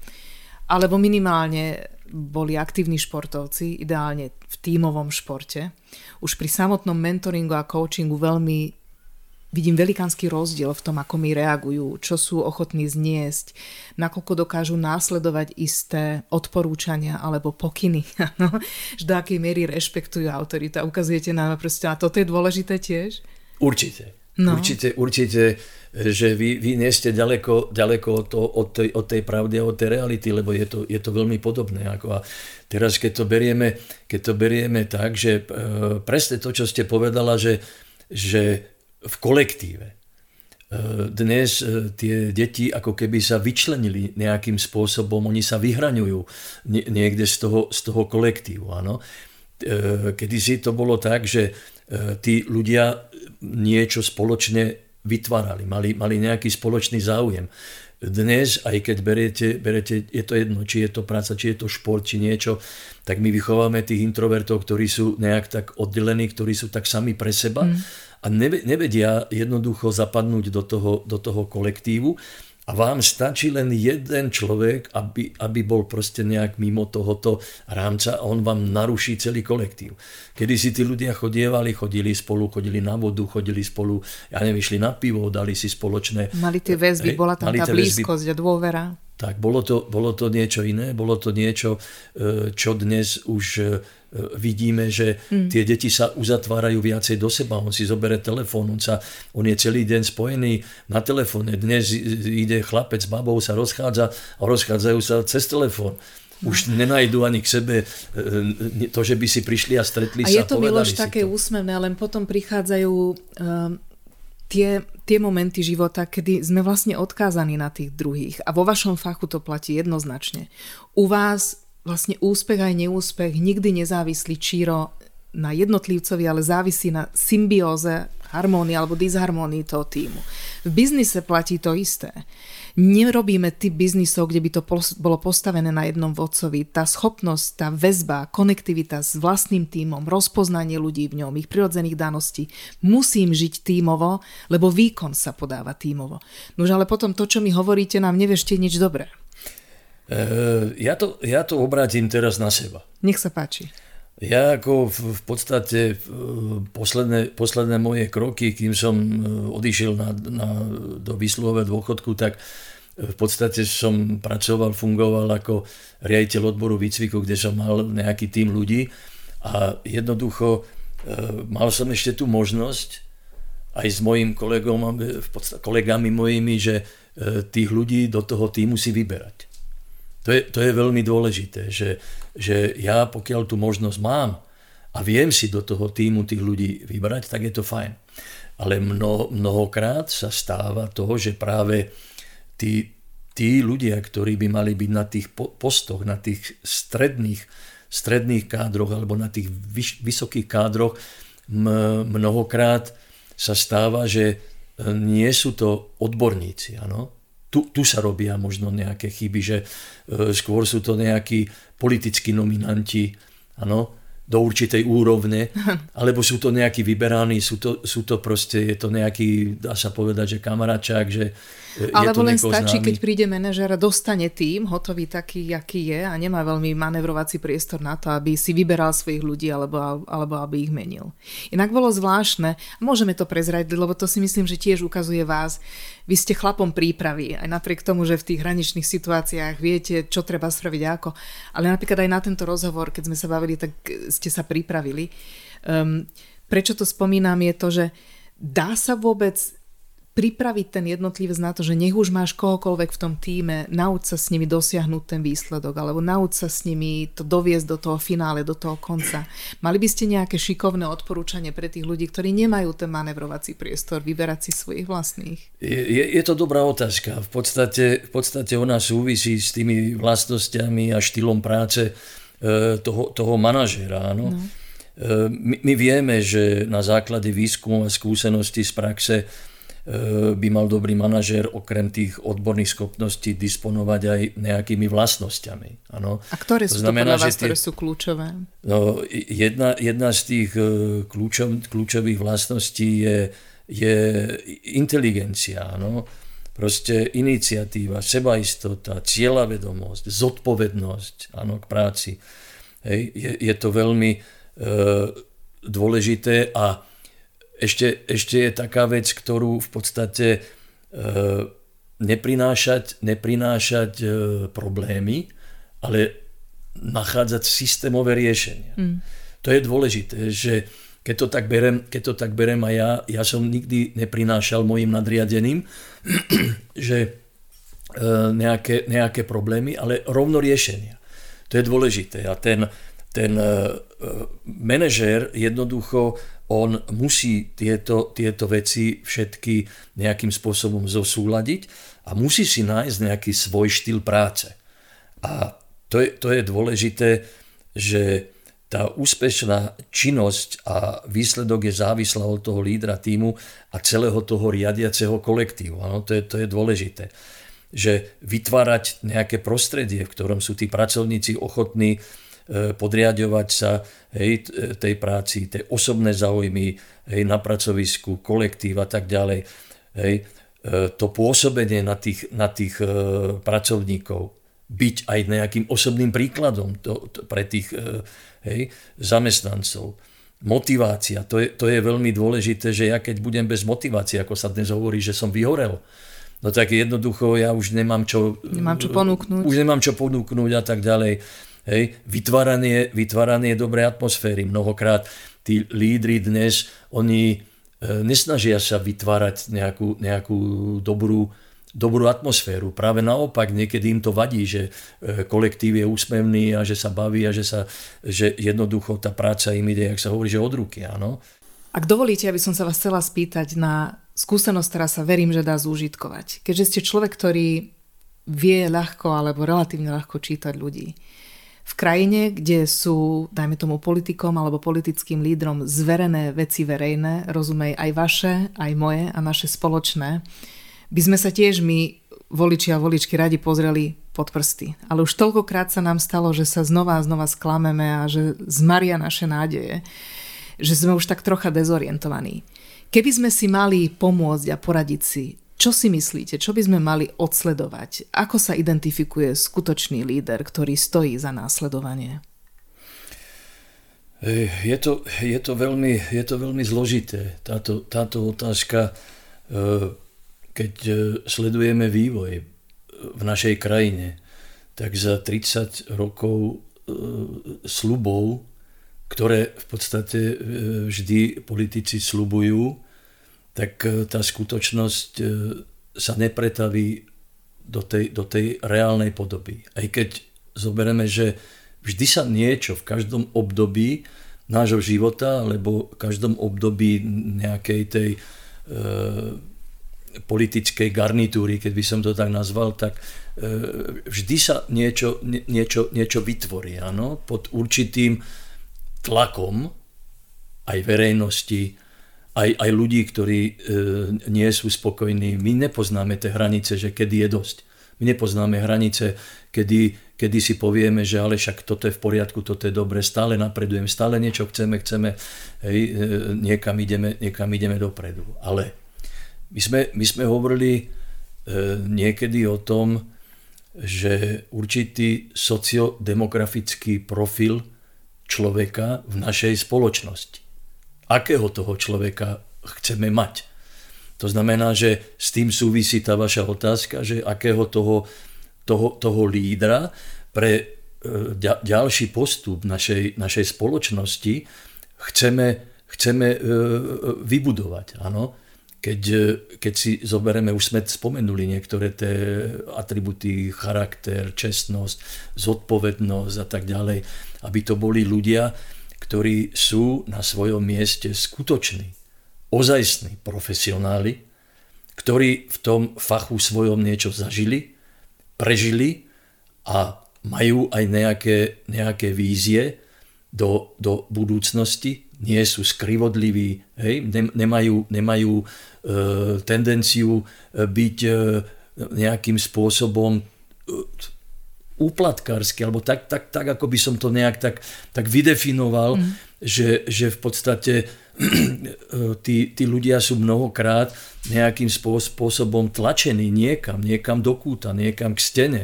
alebo minimálne boli aktívni športovci, ideálne v tímovom športe. Už pri samotnom mentoringu a coachingu veľmi vidím velikánsky rozdiel v tom, ako mi reagujú, čo sú ochotní zniesť, nakoľko dokážu následovať isté odporúčania alebo pokyny, no, že do akej miery rešpektujú autoritu. A ukazujete nám proste, a toto je dôležité tiež? Určite. No. Určite, určite že vy, vy nie ste ďaleko, ďaleko od, to, od, tej, od tej pravdy a od tej reality, lebo je to, je to veľmi podobné. Ako a teraz, keď to berieme, keď to berieme tak, že e, presne to, čo ste povedala, že, že v kolektíve e, dnes e, tie deti ako keby sa vyčlenili nejakým spôsobom, oni sa vyhraňujú niekde z toho, z toho kolektívu. Áno. Kedy si to bolo tak, že tí ľudia niečo spoločne vytvárali, mali, mali nejaký spoločný záujem. Dnes, aj keď beriete, beriete, je to jedno, či je to práca, či je to šport, či niečo, tak my vychováme tých introvertov, ktorí sú nejak tak oddelení, ktorí sú tak sami pre seba mm. a nevedia jednoducho zapadnúť do toho, do toho kolektívu a vám stačí len jeden človek, aby, aby bol proste nejak mimo tohoto rámca a on vám naruší celý kolektív. Kedy si tí ľudia chodievali, chodili spolu, chodili na vodu, chodili spolu, ja neviem, išli na pivo, dali si spoločné... Mali tie väzby, bola tam tá blízkosť väzby. a dôvera. Tak, bolo to, bolo to niečo iné, bolo to niečo, e, čo dnes už e, vidíme, že mm. tie deti sa uzatvárajú viacej do seba. On si zoberie telefón, on, sa, on je celý deň spojený na telefóne. Dnes ide chlapec s babou, sa rozchádza a rozchádzajú sa cez telefón. Už no. nenajdu ani k sebe e, to, že by si prišli a stretli a sa. A je to, Miloš, také úsmevné, len potom prichádzajú um, tie, tie momenty života, kedy sme vlastne odkázaní na tých druhých. A vo vašom fachu to platí jednoznačne. U vás vlastne úspech aj neúspech nikdy nezávislí číro na jednotlivcovi, ale závisí na symbióze, harmónii alebo disharmónii toho týmu. V biznise platí to isté. Nerobíme typ biznisov, kde by to bolo postavené na jednom vodcovi. Tá schopnosť, tá väzba, konektivita s vlastným týmom, rozpoznanie ľudí v ňom, ich prirodzených daností. Musím žiť tímovo, lebo výkon sa podáva tímovo. Nož ale potom to, čo mi hovoríte, nám nevešte nič dobré. Eh, ja to, ja to obrátim teraz na seba. Nech sa páči. Ja ako v, podstate posledné, posledné moje kroky, kým som eh, odišiel na, na, do výsluhové dôchodku, tak eh, v podstate som pracoval, fungoval ako riaditeľ odboru výcviku, kde som mal nejaký tým ľudí a jednoducho mal som ešte tú možnosť aj s mojim kolegom, v podstate, kolegami mojimi, že tých ľudí do toho týmu si vyberať. To je, to je veľmi dôležité, že, že ja pokiaľ tú možnosť mám a viem si do toho týmu tých ľudí vybrať, tak je to fajn. Ale mno, mnohokrát sa stáva toho, že práve tí, tí ľudia, ktorí by mali byť na tých postoch, na tých stredných, stredných kádroch alebo na tých vyš, vysokých kádroch, mnohokrát sa stáva, že nie sú to odborníci. Ano? Tu, tu sa robia možno nejaké chyby, že e, skôr sú to nejakí politickí nominanti, ano, do určitej úrovne, alebo sú to nejakí vyberaní, sú to, sú to proste, je to nejaký, dá sa povedať, že kamaráčák, že je Alebo len stačí, známy. keď príde manažer a dostane tým, hotový taký, aký je a nemá veľmi manevrovací priestor na to, aby si vyberal svojich ľudí alebo, alebo aby ich menil. Inak bolo zvláštne, môžeme to prezradiť, lebo to si myslím, že tiež ukazuje vás, vy ste chlapom prípravy, aj napriek tomu, že v tých hraničných situáciách viete, čo treba spraviť ako. Ale napríklad aj na tento rozhovor, keď sme sa bavili, tak ste sa pripravili. Um, prečo to spomínam je to, že dá sa vôbec pripraviť ten jednotlivec na to, že nech už máš kohokoľvek v tom týme, nauč sa s nimi dosiahnuť ten výsledok, alebo nauč sa s nimi to doviesť do toho finále, do toho konca. Mali by ste nejaké šikovné odporúčanie pre tých ľudí, ktorí nemajú ten manevrovací priestor, vyberať si svojich vlastných? Je, je, je to dobrá otázka. V podstate, v podstate ona súvisí s tými vlastnosťami a štýlom práce e, toho, toho manažera. Áno? No. E, my, my vieme, že na základe výskumu a skúsenosti z praxe by mal dobrý manažér okrem tých odborných schopností disponovať aj nejakými vlastnosťami. Ano. A ktoré sú to, znamená, to vás, tie, ktoré sú kľúčové? No, jedna, jedna z tých e, kľúčov, kľúčových vlastností je, je inteligencia. Ano. Proste iniciatíva, sebaistota, cieľavedomosť, zodpovednosť ano, k práci. Hej. Je, je to veľmi e, dôležité a ešte, ešte je taká vec, ktorú v podstate e, neprinášať, neprinášať e, problémy, ale nachádzať systémové riešenia. Mm. To je dôležité, že keď to tak berem, keď to tak berem a ja, ja som nikdy neprinášal mojim nadriadeným, že e, nejaké, nejaké problémy, ale rovno riešenia. To je dôležité. A ten, ten e, manažér jednoducho on musí tieto, tieto veci všetky nejakým spôsobom zosúľadiť a musí si nájsť nejaký svoj štýl práce. A to je, to je dôležité, že tá úspešná činnosť a výsledok je závislá od toho lídra týmu a celého toho riadiaceho kolektívu. Ano, to, je, to je dôležité. Že vytvárať nejaké prostredie, v ktorom sú tí pracovníci ochotní podriadovať sa hej, tej práci, tej osobné záujmy hej, na pracovisku, kolektív a tak ďalej. Hej, e, to pôsobenie na tých, na tých e, pracovníkov, byť aj nejakým osobným príkladom to, to, pre tých hej, zamestnancov. Motivácia, to je, to je veľmi dôležité, že ja keď budem bez motivácie, ako sa dnes hovorí, že som vyhorel, no tak jednoducho ja už nemám čo, nemám čo ponúknuť. Už nemám čo ponúknuť a tak ďalej. Hej, vytváranie, vytváranie dobrej atmosféry. Mnohokrát tí lídry dnes, oni e, nesnažia sa vytvárať nejakú, nejakú dobrú, dobrú atmosféru. Práve naopak, niekedy im to vadí, že e, kolektív je úsmevný a že sa baví a že, sa, že jednoducho tá práca im ide, jak sa hovorí, že od ruky. Áno? Ak dovolíte, aby som sa vás chcela spýtať na skúsenosť, ktorá sa verím, že dá zúžitkovať. Keďže ste človek, ktorý vie ľahko alebo relatívne ľahko čítať ľudí v krajine, kde sú, dajme tomu, politikom alebo politickým lídrom zverené veci verejné, rozumej aj vaše, aj moje a naše spoločné, by sme sa tiež my, voliči a voličky, radi pozreli pod prsty. Ale už toľkokrát sa nám stalo, že sa znova a znova sklameme a že zmaria naše nádeje, že sme už tak trocha dezorientovaní. Keby sme si mali pomôcť a poradiť si, čo si myslíte, čo by sme mali odsledovať? Ako sa identifikuje skutočný líder, ktorý stojí za následovanie? Je to, je to, veľmi, je to veľmi zložité, táto, táto otázka, e, keď e, sledujeme vývoj v našej krajine, tak za 30 rokov e, slubov, ktoré v podstate vždy politici slubujú, tak e, tá skutočnosť e, sa nepretaví do tej, do tej reálnej podoby. Aj keď zoberieme, že vždy sa niečo v každom období nášho života, alebo v každom období nejakej tej e, politickej garnitúry, keď by som to tak nazval, tak e, vždy sa niečo, nie, niečo, niečo vytvorí áno? pod určitým tlakom aj verejnosti, aj, aj ľudí, ktorí e, nie sú spokojní. My nepoznáme tie hranice, že kedy je dosť. My nepoznáme hranice, kedy, kedy si povieme, že ale však toto je v poriadku, toto je dobre, stále napredujeme, stále niečo chceme, chceme, hej, e, niekam, ideme, niekam ideme dopredu. Ale my sme, my sme hovorili e, niekedy o tom, že určitý sociodemografický profil človeka v našej spoločnosti akého toho človeka chceme mať. To znamená, že s tým súvisí tá vaša otázka, že akého toho, toho, toho lídra pre e, ďalší postup našej, našej spoločnosti chceme, chceme e, vybudovať. Áno? keď, keď si zoberieme, už sme spomenuli niektoré tie atributy, charakter, čestnosť, zodpovednosť a tak ďalej, aby to boli ľudia, ktorí sú na svojom mieste skutoční, ozajstní profesionáli, ktorí v tom fachu svojom niečo zažili, prežili a majú aj nejaké, nejaké vízie do, do budúcnosti, nie sú skrivodliví, hej? nemajú, nemajú e, tendenciu e, byť e, nejakým spôsobom e, úplatkársky, alebo tak, tak, tak, ako by som to nejak tak, tak vydefinoval, mm. že, že v podstate tí, tí ľudia sú mnohokrát nejakým spôsobom tlačení niekam, niekam do kúta, niekam k stene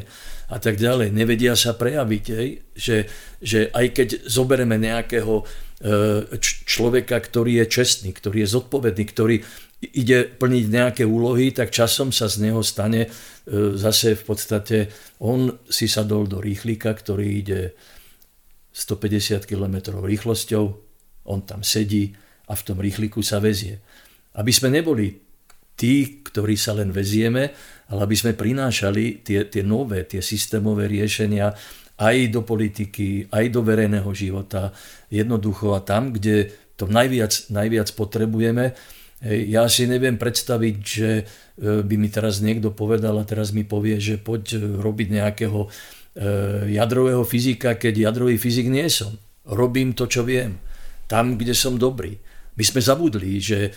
a tak ďalej. Nevedia sa prejaviť, hej? Že, že aj keď zoberieme nejakého e, človeka, ktorý je čestný, ktorý je zodpovedný, ktorý ide plniť nejaké úlohy, tak časom sa z neho stane e, zase v podstate, on si sadol do rýchlika, ktorý ide 150 km rýchlosťou, on tam sedí a v tom rýchliku sa vezie. Aby sme neboli tí, ktorí sa len vezieme, ale aby sme prinášali tie, tie nové, tie systémové riešenia aj do politiky, aj do verejného života, jednoducho a tam, kde to najviac, najviac potrebujeme, ja si neviem predstaviť, že e, by mi teraz niekto povedal a teraz mi povie, že poď e, robiť nejakého e, jadrového fyzika, keď jadrový fyzik nie som. Robím to, čo viem. Tam, kde som dobrý. My sme zabudli, že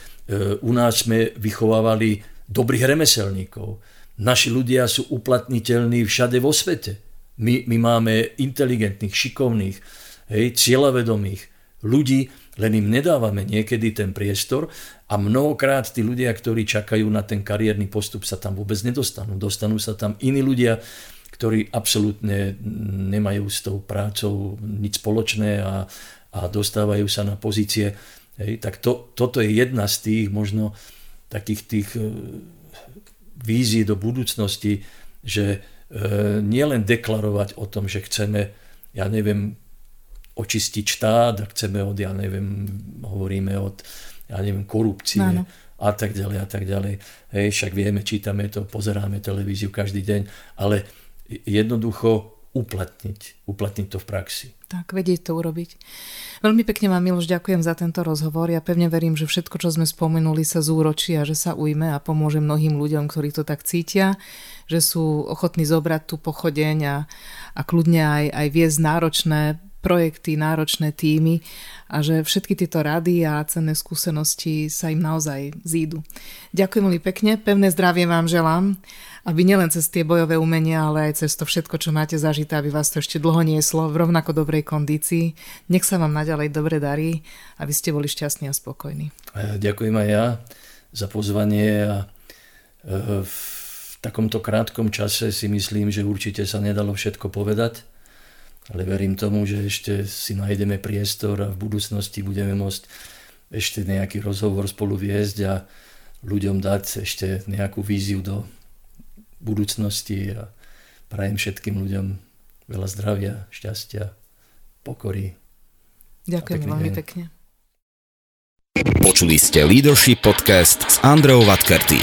u nás sme vychovávali dobrých remeselníkov. Naši ľudia sú uplatniteľní všade vo svete. My, my máme inteligentných, šikovných, hej, cieľavedomých ľudí, len im nedávame niekedy ten priestor a mnohokrát tí ľudia, ktorí čakajú na ten kariérny postup, sa tam vôbec nedostanú. Dostanú sa tam iní ľudia, ktorí absolútne nemajú s tou prácou nič spoločné a, a dostávajú sa na pozície. Hej, tak to, toto je jedna z tých možno takých tých e, vízií do budúcnosti, že e, nielen deklarovať o tom, že chceme, ja neviem, očistiť štát chceme od, ja neviem, hovoríme od, ja neviem, korupcie no, no. a tak ďalej a tak ďalej. Hej, však vieme, čítame to, pozeráme televíziu každý deň, ale jednoducho uplatniť, uplatniť to v praxi. Tak, vedieť to urobiť. Veľmi pekne vám, Miloš, ďakujem za tento rozhovor. Ja pevne verím, že všetko, čo sme spomenuli, sa zúročí a že sa ujme a pomôže mnohým ľuďom, ktorí to tak cítia, že sú ochotní zobrať tú pochodeň a, a kľudne aj, aj viesť náročné projekty, náročné týmy a že všetky tieto rady a cenné skúsenosti sa im naozaj zídu. Ďakujem veľmi pekne, pevné zdravie vám želám, aby nielen cez tie bojové umenia, ale aj cez to všetko, čo máte zažité, aby vás to ešte dlho nieslo v rovnako dobrej kondícii. Nech sa vám naďalej dobre darí, aby ste boli šťastní a spokojní. ďakujem aj ja za pozvanie a e, v takomto krátkom čase si myslím, že určite sa nedalo všetko povedať ale verím tomu, že ešte si nájdeme priestor a v budúcnosti budeme môcť ešte nejaký rozhovor spolu viesť a ľuďom dať ešte nejakú víziu do budúcnosti a prajem všetkým ľuďom veľa zdravia, šťastia, pokory. Ďakujem veľmi pekne. Počuli ste Leadership Podcast s Andreou Vatkerty.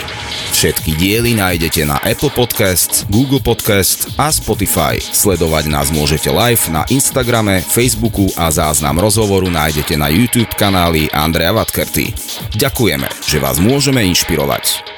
Všetky diely nájdete na Apple Podcasts, Google Podcasts a Spotify. Sledovať nás môžete live na Instagrame, Facebooku a záznam rozhovoru nájdete na YouTube kanáli Andrea Vatkerty. Ďakujeme, že vás môžeme inšpirovať.